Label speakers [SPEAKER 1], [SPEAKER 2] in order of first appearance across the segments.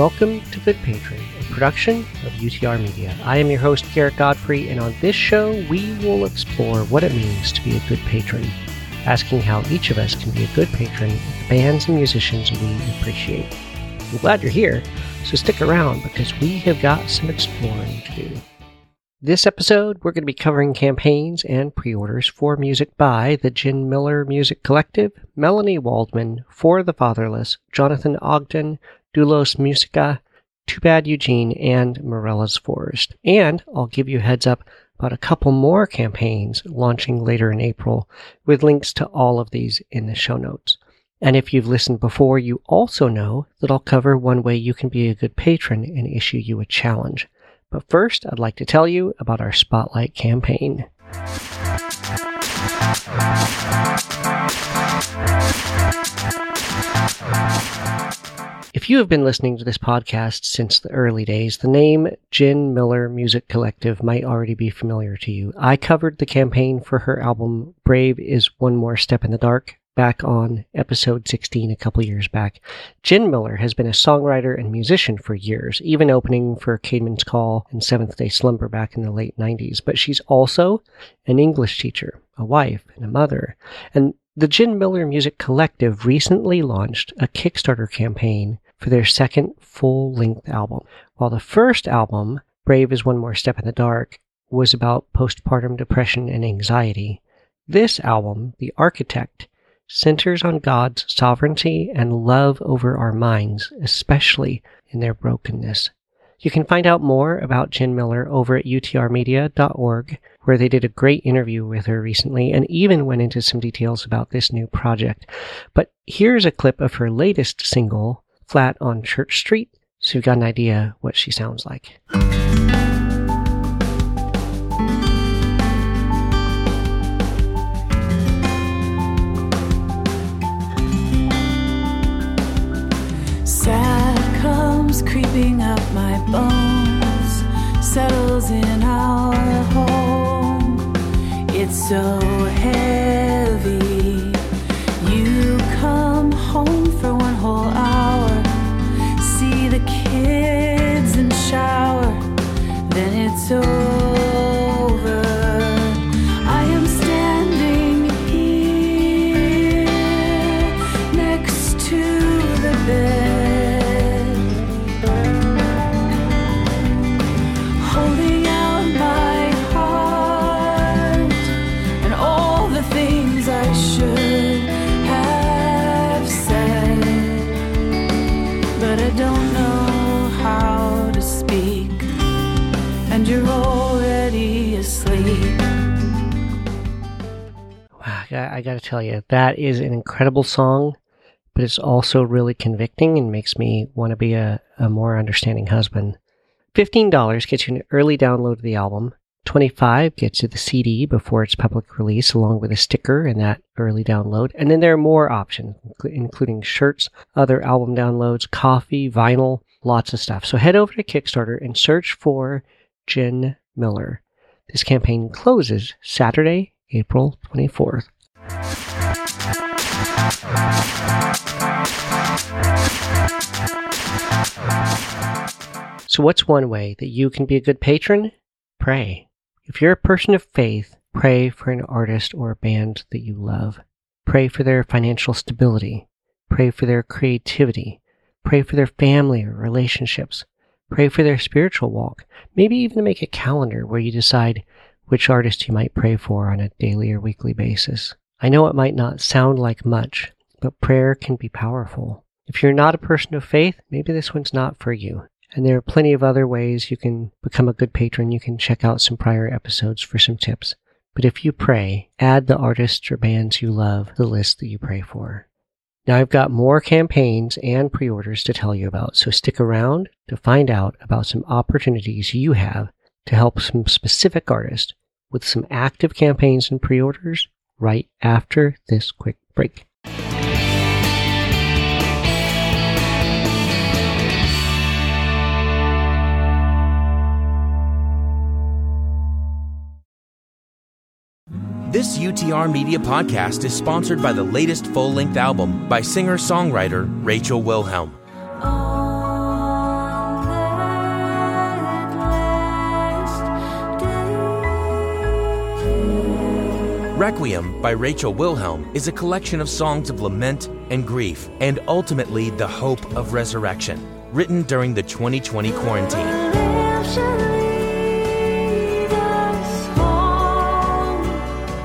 [SPEAKER 1] Welcome to Good Patron, a production of UTR Media. I am your host, Garrett Godfrey, and on this show, we will explore what it means to be a good patron, asking how each of us can be a good patron of the bands and musicians we appreciate. I'm glad you're here, so stick around because we have got some exploring to do. This episode, we're going to be covering campaigns and pre orders for music by the Jen Miller Music Collective, Melanie Waldman, For the Fatherless, Jonathan Ogden, Doulos Musica, Too Bad Eugene, and Morella's Forest. And I'll give you heads up about a couple more campaigns launching later in April, with links to all of these in the show notes. And if you've listened before, you also know that I'll cover one way you can be a good patron and issue you a challenge. But first, I'd like to tell you about our Spotlight campaign. If you have been listening to this podcast since the early days, the name Jen Miller Music Collective might already be familiar to you. I covered the campaign for her album Brave is One More Step in the Dark back on episode 16 a couple years back. Jen Miller has been a songwriter and musician for years, even opening for Caedmon's Call and Seventh Day Slumber back in the late 90s. But she's also an English teacher, a wife, and a mother. And the Jen Miller Music Collective recently launched a Kickstarter campaign for their second full length album. While the first album, Brave is One More Step in the Dark, was about postpartum depression and anxiety, this album, The Architect, centers on God's sovereignty and love over our minds, especially in their brokenness. You can find out more about Jen Miller over at utrmedia.org, where they did a great interview with her recently and even went into some details about this new project. But here's a clip of her latest single, Flat on Church Street, so you've got an idea what she sounds like.
[SPEAKER 2] So I I
[SPEAKER 1] gotta tell you, that is an incredible song, but it's also really convicting and makes me want to be a, a more understanding husband. $15 gets you an early download of the album. 25 gets you the CD before its public release, along with a sticker and that early download. And then there are more options, including shirts, other album downloads, coffee, vinyl, lots of stuff. So head over to Kickstarter and search for Jen Miller. This campaign closes Saturday, April 24th. So, what's one way that you can be a good patron? Pray. If you're a person of faith, pray for an artist or a band that you love. Pray for their financial stability. Pray for their creativity. Pray for their family or relationships. Pray for their spiritual walk. Maybe even make a calendar where you decide which artist you might pray for on a daily or weekly basis. I know it might not sound like much, but prayer can be powerful. If you're not a person of faith, maybe this one's not for you. And there are plenty of other ways you can become a good patron. You can check out some prior episodes for some tips. But if you pray, add the artists or bands you love to the list that you pray for. Now I've got more campaigns and pre-orders to tell you about, so stick around to find out about some opportunities you have to help some specific artists with some active campaigns and pre-orders right after this quick break.
[SPEAKER 3] This UTR Media podcast is sponsored by the latest full length album by singer songwriter Rachel Wilhelm.
[SPEAKER 2] All
[SPEAKER 3] Requiem by Rachel Wilhelm is a collection of songs of lament and grief, and ultimately the hope of resurrection, written during the 2020 quarantine.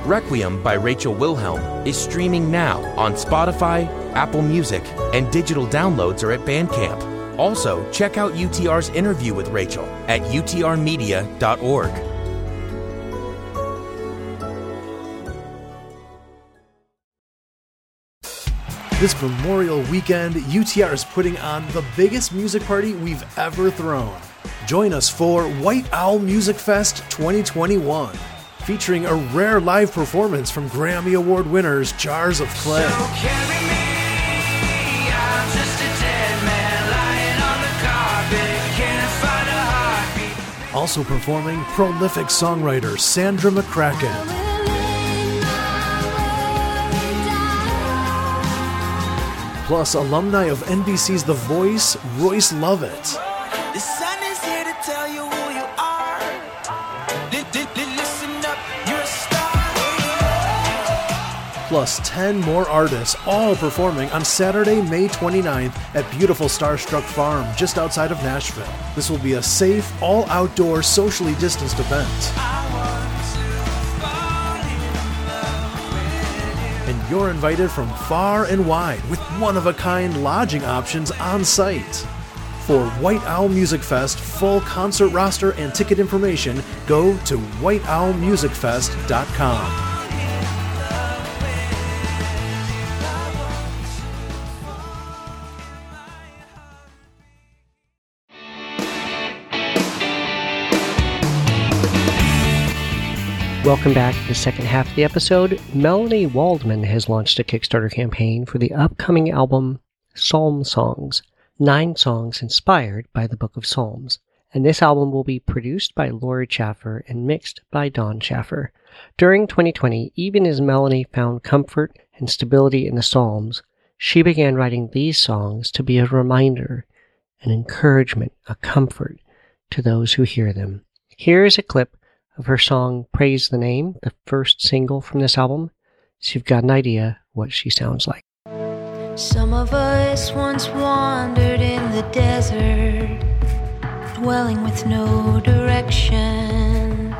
[SPEAKER 3] Requiem by Rachel Wilhelm is streaming now on Spotify, Apple Music, and digital downloads are at Bandcamp. Also, check out UTR's interview with Rachel at utrmedia.org.
[SPEAKER 4] This Memorial Weekend, UTR is putting on the biggest music party we've ever thrown. Join us for White Owl Music Fest 2021, featuring a rare live performance from Grammy Award winners Jars of Clay. Also performing prolific songwriter Sandra McCracken. Plus, alumni of NBC's The Voice, Royce Lovett.
[SPEAKER 5] The sun is here to tell you who you are. Li- li- li- listen up, you're a star.
[SPEAKER 4] plus 10 more artists, all performing on Saturday, May 29th at beautiful Starstruck Farm just outside of Nashville. This will be a safe, all outdoor, socially distanced event. And you're invited from far and wide with one of a kind lodging options on site. For White Owl Music Fest full concert roster and ticket information, go to whiteowlmusicfest.com.
[SPEAKER 1] Welcome back to the second half of the episode. Melanie Waldman has launched a Kickstarter campaign for the upcoming album Psalm Songs, nine songs inspired by the Book of Psalms. And this album will be produced by Lori Chaffer and mixed by Don Chaffer. During 2020, even as Melanie found comfort and stability in the Psalms, she began writing these songs to be a reminder, an encouragement, a comfort to those who hear them. Here is a clip of her song Praise the Name, the first single from this album, so you've got an idea what she sounds like.
[SPEAKER 6] Some of us once wandered in the desert, dwelling with no direction.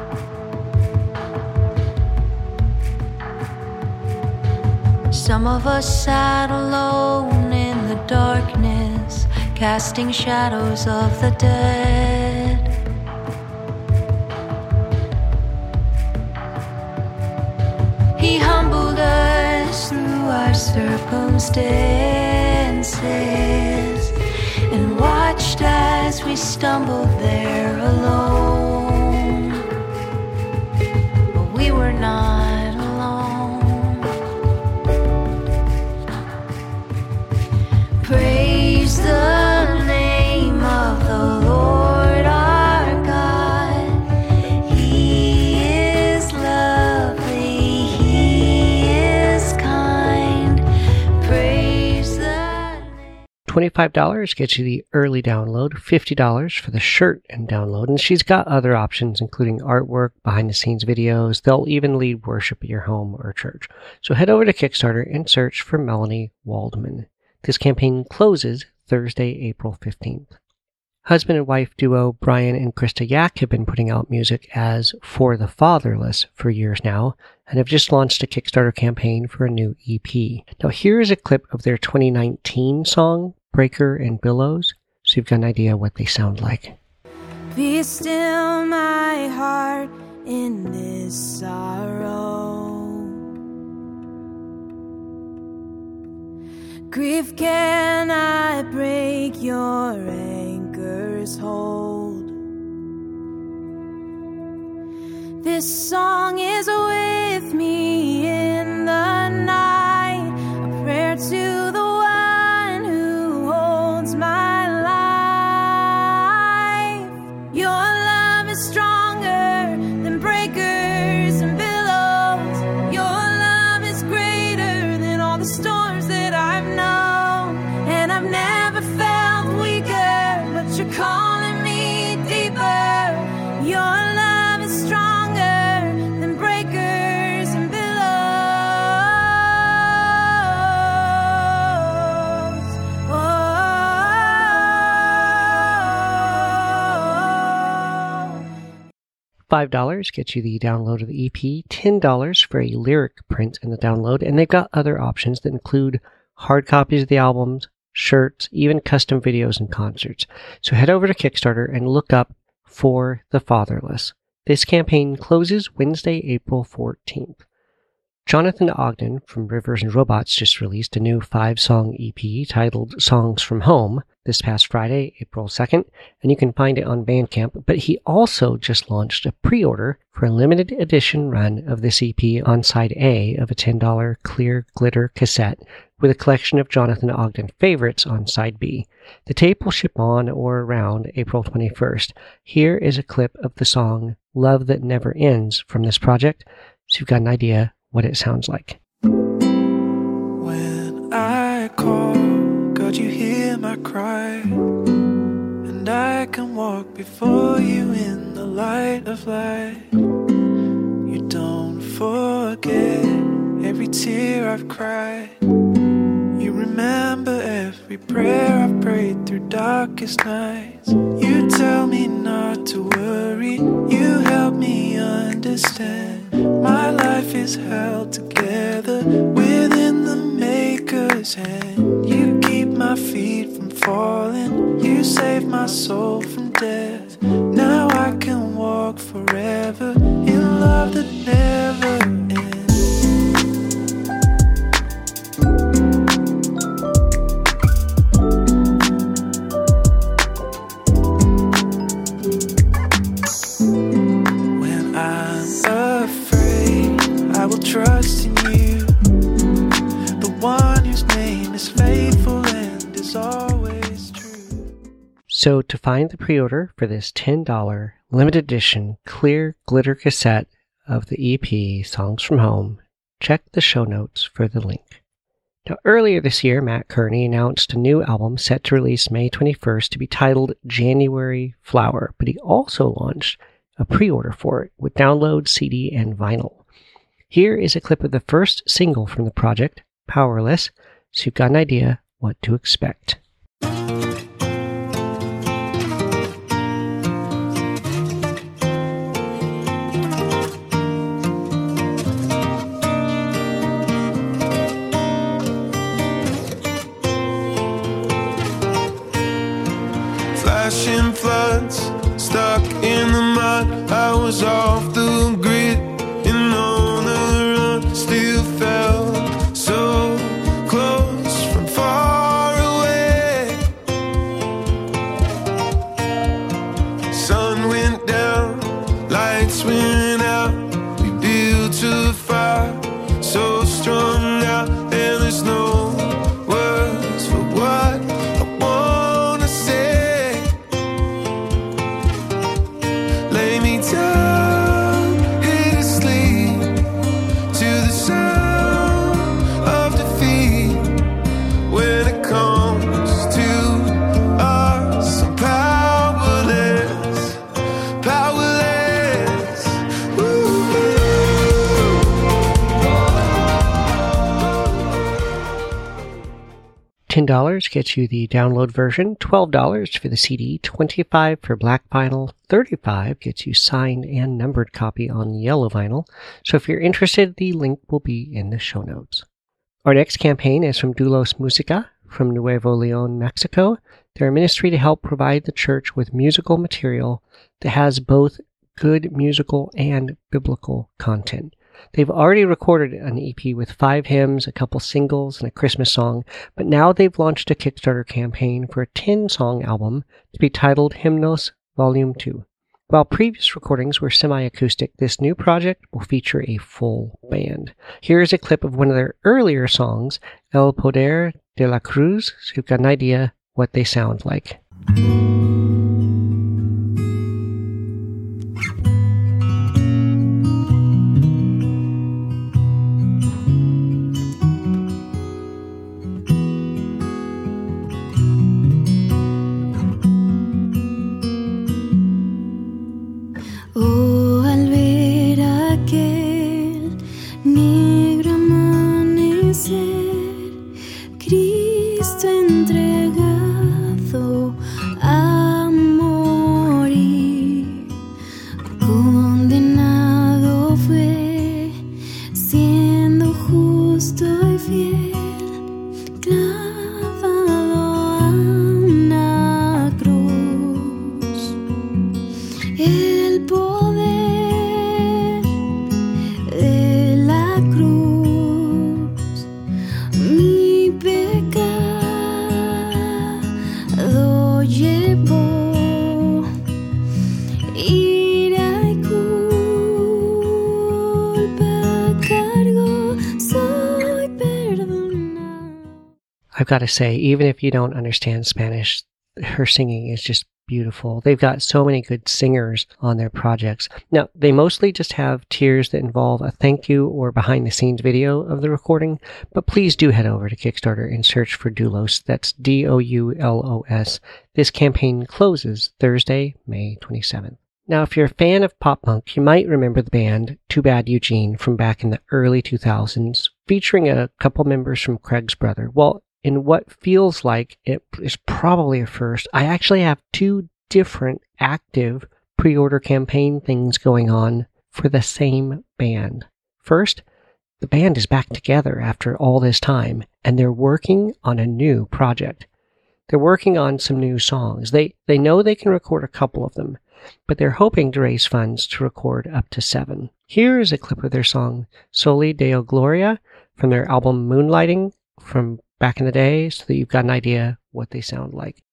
[SPEAKER 6] Some of us sat alone in the darkness, casting shadows of the dead. He humbled us through our circumstances and watched as we stumbled there alone. But we were not
[SPEAKER 1] $25 gets you the early download, $50 for the shirt and download, and she's got other options including artwork, behind the scenes videos. They'll even lead worship at your home or church. So head over to Kickstarter and search for Melanie Waldman. This campaign closes Thursday, April 15th. Husband and wife duo Brian and Krista Yak have been putting out music as For the Fatherless for years now and have just launched a Kickstarter campaign for a new EP. Now, here is a clip of their 2019 song, Breaker and Billows, so you've got an idea what they sound like.
[SPEAKER 2] Be still my heart in this sorrow. Grief cannot break your anchor's hold. This song is with me in the
[SPEAKER 1] $5 gets you the download of the EP, $10 for a lyric print and the download, and they've got other options that include hard copies of the albums, shirts, even custom videos and concerts. So head over to Kickstarter and look up For the Fatherless. This campaign closes Wednesday, April 14th. Jonathan Ogden from Rivers and Robots just released a new five song EP titled Songs from Home this past Friday, April 2nd, and you can find it on Bandcamp. But he also just launched a pre order for a limited edition run of this EP on side A of a $10 clear glitter cassette with a collection of Jonathan Ogden favorites on side B. The tape will ship on or around April 21st. Here is a clip of the song Love That Never Ends from this project, so you've got an idea what it sounds like.
[SPEAKER 5] When I call, God, you hear my cry. And I can walk before you in the light of light. You don't forget every tear I've cried. You remember every prayer I've prayed through darkest nights. You tell me not to worry, you help me understand. My life is held together within the Maker's hand. You keep my feet from falling, you save my soul from death. Now I can walk forever in love that never
[SPEAKER 1] So to find the pre-order for this $10 limited edition clear glitter cassette of the EP Songs from Home, check the show notes for the link. Now, earlier this year, Mat Kearney announced a new album set to release May 21st to be titled January Flower, but he also launched a pre-order for it with download, CD, and vinyl. Here is a clip of the first single from the project, Powerless, so you've got an idea what to expect.
[SPEAKER 7] Floods, stuck in the mud. I was off the grid and on the run. Still felt so close from far away. Sun went down, lights went out. We built a fire so strong out, and there's no
[SPEAKER 1] $10 gets you the download version, $12 for the CD, 25 for black vinyl, 35 gets you signed and numbered copy on yellow vinyl. So if you're interested, the link will be in the show notes. Our next campaign is from Doulos Musica from Nuevo Leon, Mexico. They're a ministry to help provide the church with musical material that has both good musical and biblical content. They've already recorded an EP with five hymns, a couple singles, and a Christmas song, but now they've launched a Kickstarter campaign for a 10 song album to be titled Hymnos Volume 2. While previous recordings were semi acoustic, this new project will feature a full band. Here is a clip of one of their earlier songs, El Poder de la Cruz, so you've got an idea what they sound like. I've got to say, even if you don't understand Spanish, her singing is just beautiful. They've got so many good singers on their projects. Now, they mostly just have tiers that involve a thank you or behind the scenes video of the recording, but please do head over to Kickstarter and search for Doulos. That's D O U L O S. This campaign closes Thursday, May 27th. Now, if you're a fan of pop punk, you might remember the band Too Bad Eugene from back in the early 2000s, featuring a couple members from Craig's Brother. Well, in what feels like it is probably a first, I actually have two different active pre order campaign things going on for the same band. First, the band is back together after all this time, and they're working on a new project. They're working on some new songs. They, they know they can record a couple of them, but they're hoping to raise funds to record up to seven. Here is a clip of their song Soli Deo Gloria from their album Moonlighting from back in the day so that you've got an idea what they sound like.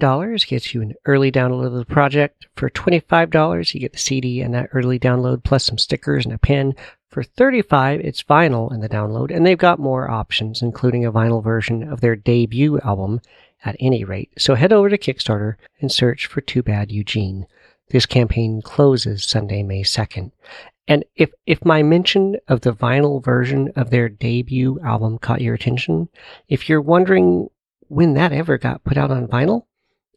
[SPEAKER 1] $10 gets you an early download of the project. For $25, you get the CD and that early download plus some stickers and a pin. For 35, it's vinyl in the download, and they've got more options, including a vinyl version of their debut album at any rate. So head over to Kickstarter and search for Too Bad Eugene. This campaign closes Sunday, May 2nd. And if, if my mention of the vinyl version of their debut album caught your attention, if you're wondering when that ever got put out on vinyl,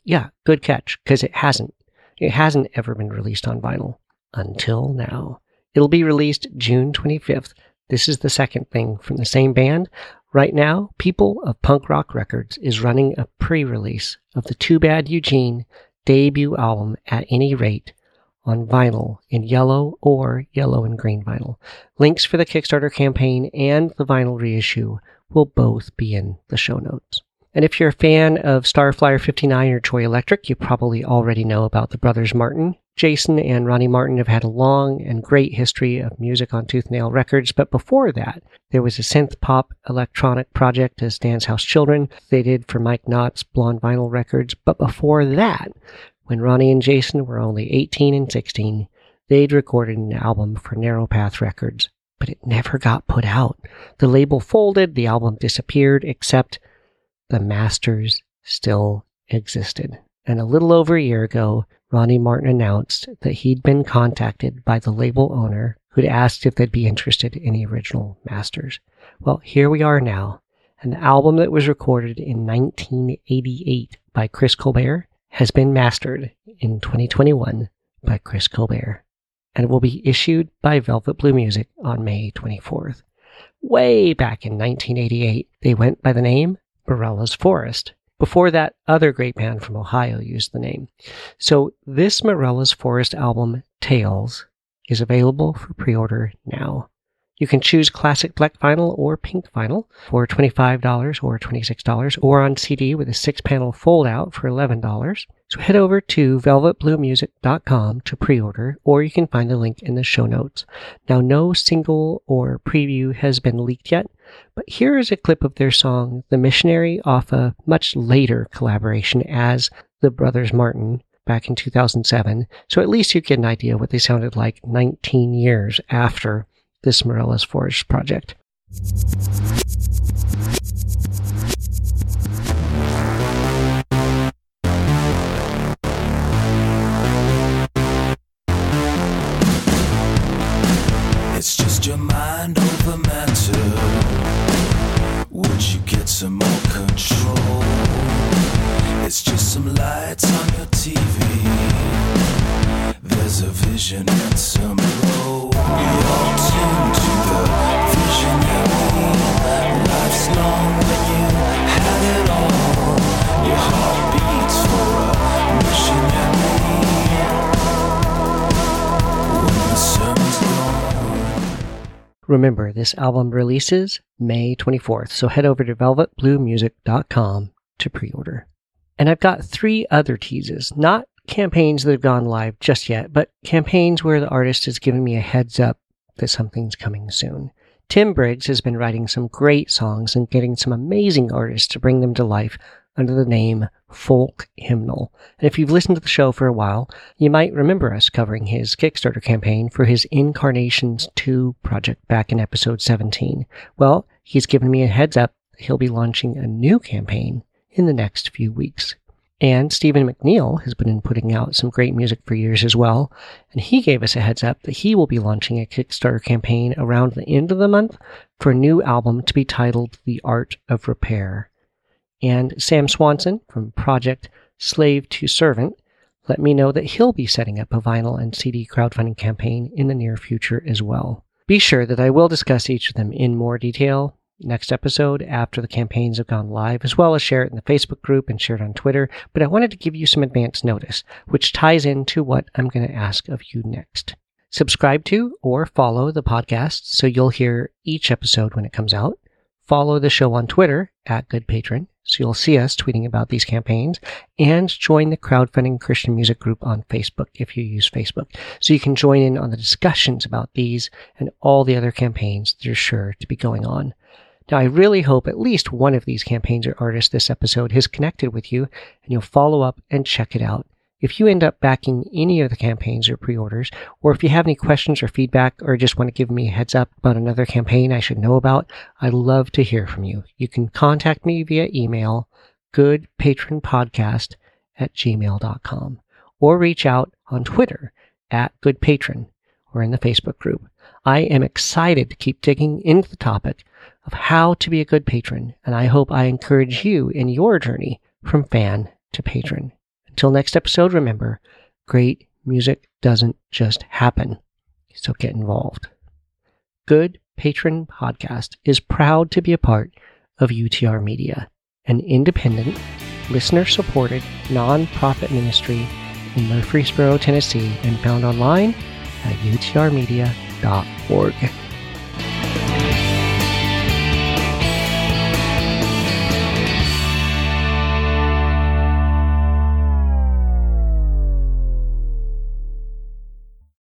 [SPEAKER 1] yeah, good catch, because it hasn't. It hasn't ever been released on vinyl until now. It'll be released June 25th. This is the second thing from the same band. Right now, People of Punk Rock Records is running a pre release of the Too Bad Eugene debut album at any rate on vinyl in yellow or yellow and green vinyl. Links for the Kickstarter campaign and the vinyl reissue will both be in the show notes. And if you're a fan of Starflyer 59 or Joy Electric, you probably already know about the brothers Martin. Jason and Ronnie Martin have had a long and great history of music on Tooth Nail Records, but before that, there was a synth pop electronic project as Dance House Children they did for Mike Knott's Blonde Vinyl Records. But before that, when Ronnie and Jason were only 18 and 16, they'd recorded an album for Narrow Path Records, but it never got put out. The label folded, the album disappeared, except the masters still existed. And a little over a year ago, Ronnie Martin announced that he'd been contacted by the label owner who'd asked if they'd be interested in the original masters. Well, here we are now. An album that was recorded in 1988 by Chris Colbert has been mastered in 2021 by Chris Colbert and will be issued by Velvet Blue Music on May 24th. Way back in 1988, they went by the name Morella's Forest. Before that, other great band from Ohio used the name. So this Morella's Forest album, Tales, is available for pre-order now. You can choose classic black vinyl or pink vinyl for $25 or $26 or on CD with a six panel fold out for $11. So head over to velvetbluemusic.com to pre-order or you can find the link in the show notes. Now no single or preview has been leaked yet, but here is a clip of their song The Missionary off a much later collaboration as the Brothers Martin back in 2007, so at least you get an idea what they sounded like 19 years after this Morella's Forest project.
[SPEAKER 8] It's just your mind over matter. Would you get some more control? It's just some lights on your TV. There's a vision and some road. You're tuned to the visionary. Life's long when you have it all. Your heart beats for a missionary.
[SPEAKER 1] Remember, this album releases May 24th, so head over to velvetbluemusic.com to pre order. And I've got three other teases, not campaigns that have gone live just yet, but campaigns where the artist has given me a heads up that something's coming soon. Tim Briggs has been writing some great songs and getting some amazing artists to bring them to life under the name Folk Hymnal. And if you've listened to the show for a while, you might remember us covering his Kickstarter campaign for his Incarnations 2 project back in episode 17. Well, he's given me a heads up he'll be launching a new campaign in the next few weeks. And Stephen McNeil has been putting out some great music for years as well. And he gave us a heads up that he will be launching a Kickstarter campaign around the end of the month for a new album to be titled The Art of Repair. And Sam Swanson from Project Slave to Servant let me know that he'll be setting up a vinyl and CD crowdfunding campaign in the near future as well. Be sure that I will discuss each of them in more detail next episode after the campaigns have gone live, as well as share it in the Facebook group and share it on Twitter. But I wanted to give you some advance notice, which ties into what I'm going to ask of you next. Subscribe to or follow the podcast so you'll hear each episode when it comes out. Follow the show on Twitter at Good Patron so you'll see us tweeting about these campaigns and join the crowdfunding Christian music group on Facebook if you use Facebook. So you can join in on the discussions about these and all the other campaigns that are sure to be going on. Now, I really hope at least one of these campaigns or artists this episode has connected with you and you'll follow up and check it out. If you end up backing any of the campaigns or pre-orders, or if you have any questions or feedback, or just want to give me a heads up about another campaign I should know about, I'd love to hear from you. You can contact me via email, goodpatronpodcast at gmail.com, or reach out on Twitter at goodpatron or in the Facebook group. I am excited to keep digging into the topic of how to be a good patron, and I hope I encourage you in your journey from fan to patron. Until next episode, remember, great music doesn't just happen. So get involved. Good Patron Podcast is proud to be a part of UTR Media, an independent, listener supported nonprofit ministry in Murfreesboro, Tennessee, and found online at utrmedia.org.